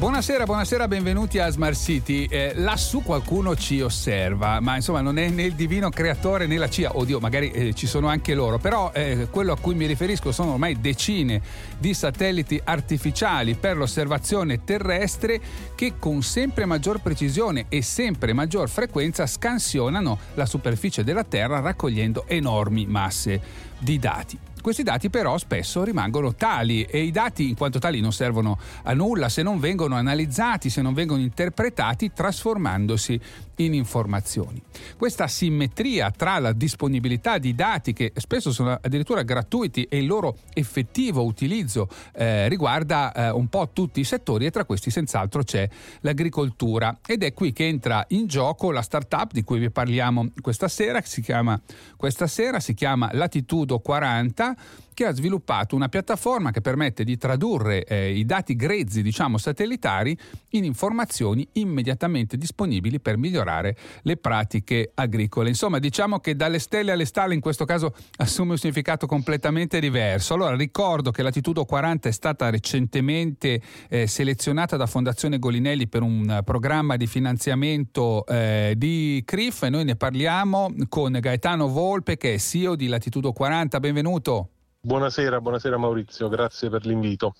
Buonasera, buonasera, benvenuti a Smart City. Eh, lassù qualcuno ci osserva, ma insomma non è né il divino creatore né la CIA, oddio, magari eh, ci sono anche loro, però eh, quello a cui mi riferisco sono ormai decine di satelliti artificiali per l'osservazione terrestre che con sempre maggior precisione e sempre maggior frequenza scansionano la superficie della Terra raccogliendo enormi masse di dati. Questi dati però spesso rimangono tali e i dati in quanto tali non servono a nulla se non vengono analizzati, se non vengono interpretati trasformandosi in informazioni. Questa simmetria tra la disponibilità di dati che spesso sono addirittura gratuiti e il loro effettivo utilizzo eh, riguarda eh, un po' tutti i settori e tra questi senz'altro c'è l'agricoltura ed è qui che entra in gioco la startup di cui vi parliamo questa sera, si chiama, questa sera si chiama Latitudo 40 che ha sviluppato una piattaforma che permette di tradurre eh, i dati grezzi, diciamo satellitari, in informazioni immediatamente disponibili per migliorare le pratiche agricole. Insomma, diciamo che dalle stelle alle stalle in questo caso assume un significato completamente diverso. Allora, ricordo che Latitudo 40 è stata recentemente eh, selezionata da Fondazione Golinelli per un programma di finanziamento eh, di CRIF e noi ne parliamo con Gaetano Volpe che è CEO di Latitudo 40. Benvenuto. Buonasera, buonasera Maurizio, grazie per l'invito.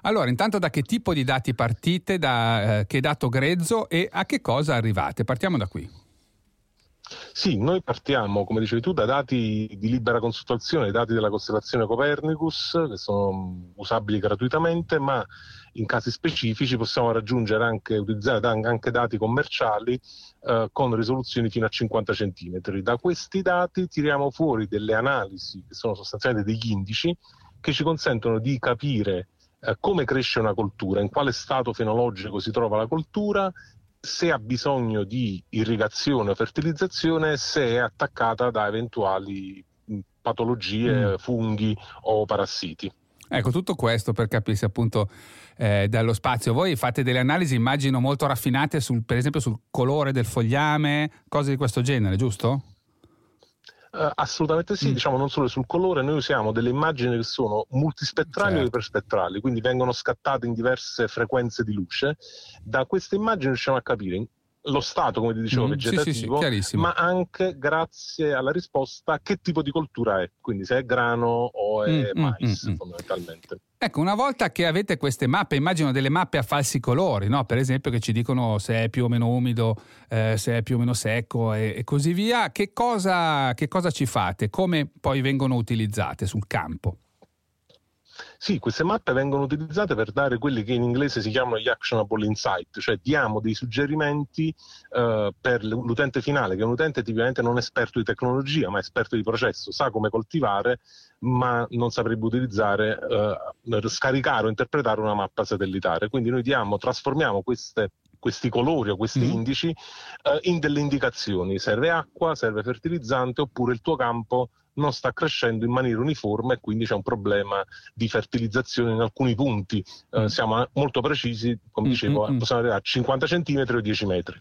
Allora, intanto da che tipo di dati partite, da eh, che dato grezzo e a che cosa arrivate? Partiamo da qui. Sì, noi partiamo, come dicevi tu, da dati di libera consultazione, dati della costellazione Copernicus, che sono usabili gratuitamente, ma in casi specifici possiamo raggiungere anche, utilizzare anche dati commerciali eh, con risoluzioni fino a 50 cm. Da questi dati tiriamo fuori delle analisi che sono sostanzialmente degli indici che ci consentono di capire eh, come cresce una coltura, in quale stato fenologico si trova la coltura, se ha bisogno di irrigazione o fertilizzazione, se è attaccata da eventuali patologie, mm. funghi o parassiti. Ecco, tutto questo per capirsi appunto eh, dallo spazio. Voi fate delle analisi, immagino, molto raffinate, sul, per esempio sul colore del fogliame, cose di questo genere, giusto? Uh, assolutamente sì, mm. diciamo non solo sul colore, noi usiamo delle immagini che sono multispettrali certo. o iperspettrali, quindi vengono scattate in diverse frequenze di luce. Da queste immagini riusciamo a capire lo stato, come ti dicevo, mm, vegetativo, sì, sì, ma anche grazie alla risposta che tipo di coltura è, quindi se è grano o è mm, mm mais mm, mm, fondamentalmente. Ecco, una volta che avete queste mappe, immagino delle mappe a falsi colori, no? per esempio che ci dicono se è più o meno umido, eh, se è più o meno secco e, e così via, che cosa, che cosa ci fate? Come poi vengono utilizzate sul campo? Sì, queste mappe vengono utilizzate per dare quelli che in inglese si chiamano gli actionable insight, cioè diamo dei suggerimenti eh, per l'utente finale, che è un utente tipicamente non esperto di tecnologia, ma esperto di processo, sa come coltivare, ma non saprebbe utilizzare, eh, scaricare o interpretare una mappa satellitare. Quindi noi diamo, trasformiamo queste questi colori o questi mm. indici eh, in delle indicazioni. Serve acqua, serve fertilizzante oppure il tuo campo non sta crescendo in maniera uniforme e quindi c'è un problema di fertilizzazione in alcuni punti. Eh, mm. siamo molto precisi, come mm, dicevo, mm, mm. possiamo arrivare a 50 cm o 10 metri.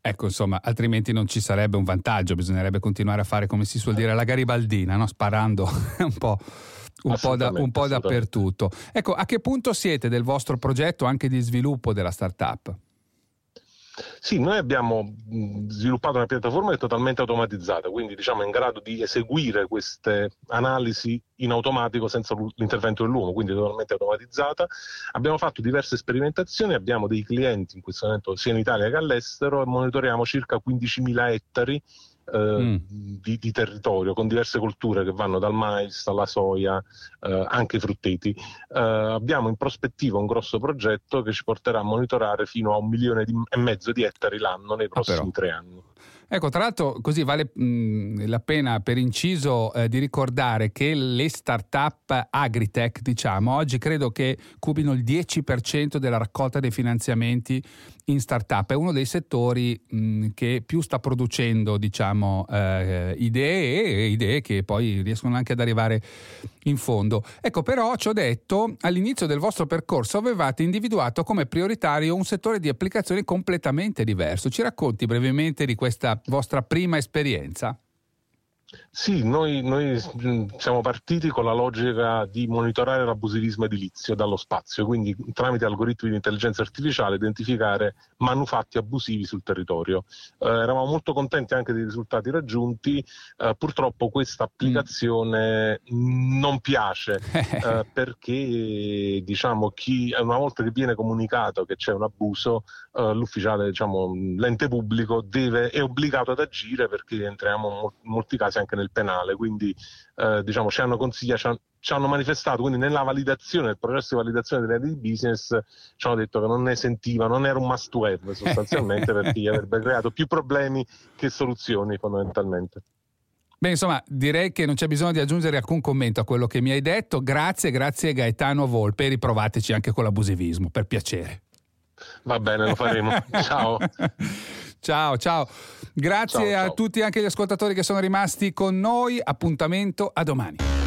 Ecco, insomma, altrimenti non ci sarebbe un vantaggio, bisognerebbe continuare a fare come si suol dire la garibaldina, no? sparando un po'. Un po, da, un po' dappertutto. Ecco, a che punto siete del vostro progetto anche di sviluppo della startup? Sì, noi abbiamo sviluppato una piattaforma che è totalmente automatizzata, quindi diciamo in grado di eseguire queste analisi in automatico senza l'intervento dell'uomo, quindi totalmente automatizzata. Abbiamo fatto diverse sperimentazioni, abbiamo dei clienti in questo momento sia in Italia che all'estero e monitoriamo circa 15.000 ettari eh, mm. di, di, territorio con diverse colture che vanno dal mais alla soia, eh, anche frutteti. Eh, abbiamo in prospettiva un grosso progetto che ci porterà a monitorare fino a un milione di, e mezzo di ettari l'anno nei ah, prossimi ah, tre anni. Ecco, tra l'altro così vale mh, la pena per inciso eh, di ricordare che le start-up agritech, diciamo, oggi credo che cubino il 10% della raccolta dei finanziamenti in start-up. È uno dei settori mh, che più sta producendo, diciamo, eh, idee e idee che poi riescono anche ad arrivare in fondo. Ecco, però ci ho detto, all'inizio del vostro percorso avevate individuato come prioritario un settore di applicazioni completamente diverso. Ci racconti brevemente di questa vostra prima esperienza? Sì, noi, noi, siamo partiti con la logica di monitorare l'abusivismo edilizio dallo spazio, quindi tramite algoritmi di intelligenza artificiale identificare manufatti abusivi sul territorio. Eh, eravamo molto contenti anche dei risultati raggiunti, eh, purtroppo questa applicazione mm. non piace eh, perché diciamo, chi, una volta che viene comunicato che c'è un abuso, eh, l'ufficiale, diciamo, l'ente pubblico deve, è obbligato ad agire perché entriamo in molti casi anche nel penale, quindi eh, diciamo, ci hanno consigliato, ci hanno, ci hanno manifestato, quindi nella validazione, nel processo di validazione delle reti di business ci hanno detto che non ne sentiva, non era un must have sostanzialmente perché gli avrebbe creato più problemi che soluzioni fondamentalmente. Beh, insomma, direi che non c'è bisogno di aggiungere alcun commento a quello che mi hai detto. Grazie, grazie Gaetano Volpe. Riprovateci anche con l'abusivismo, per piacere. Va bene, lo faremo. ciao. Ciao, ciao. Grazie ciao, a ciao. tutti anche gli ascoltatori che sono rimasti con noi. Appuntamento a domani.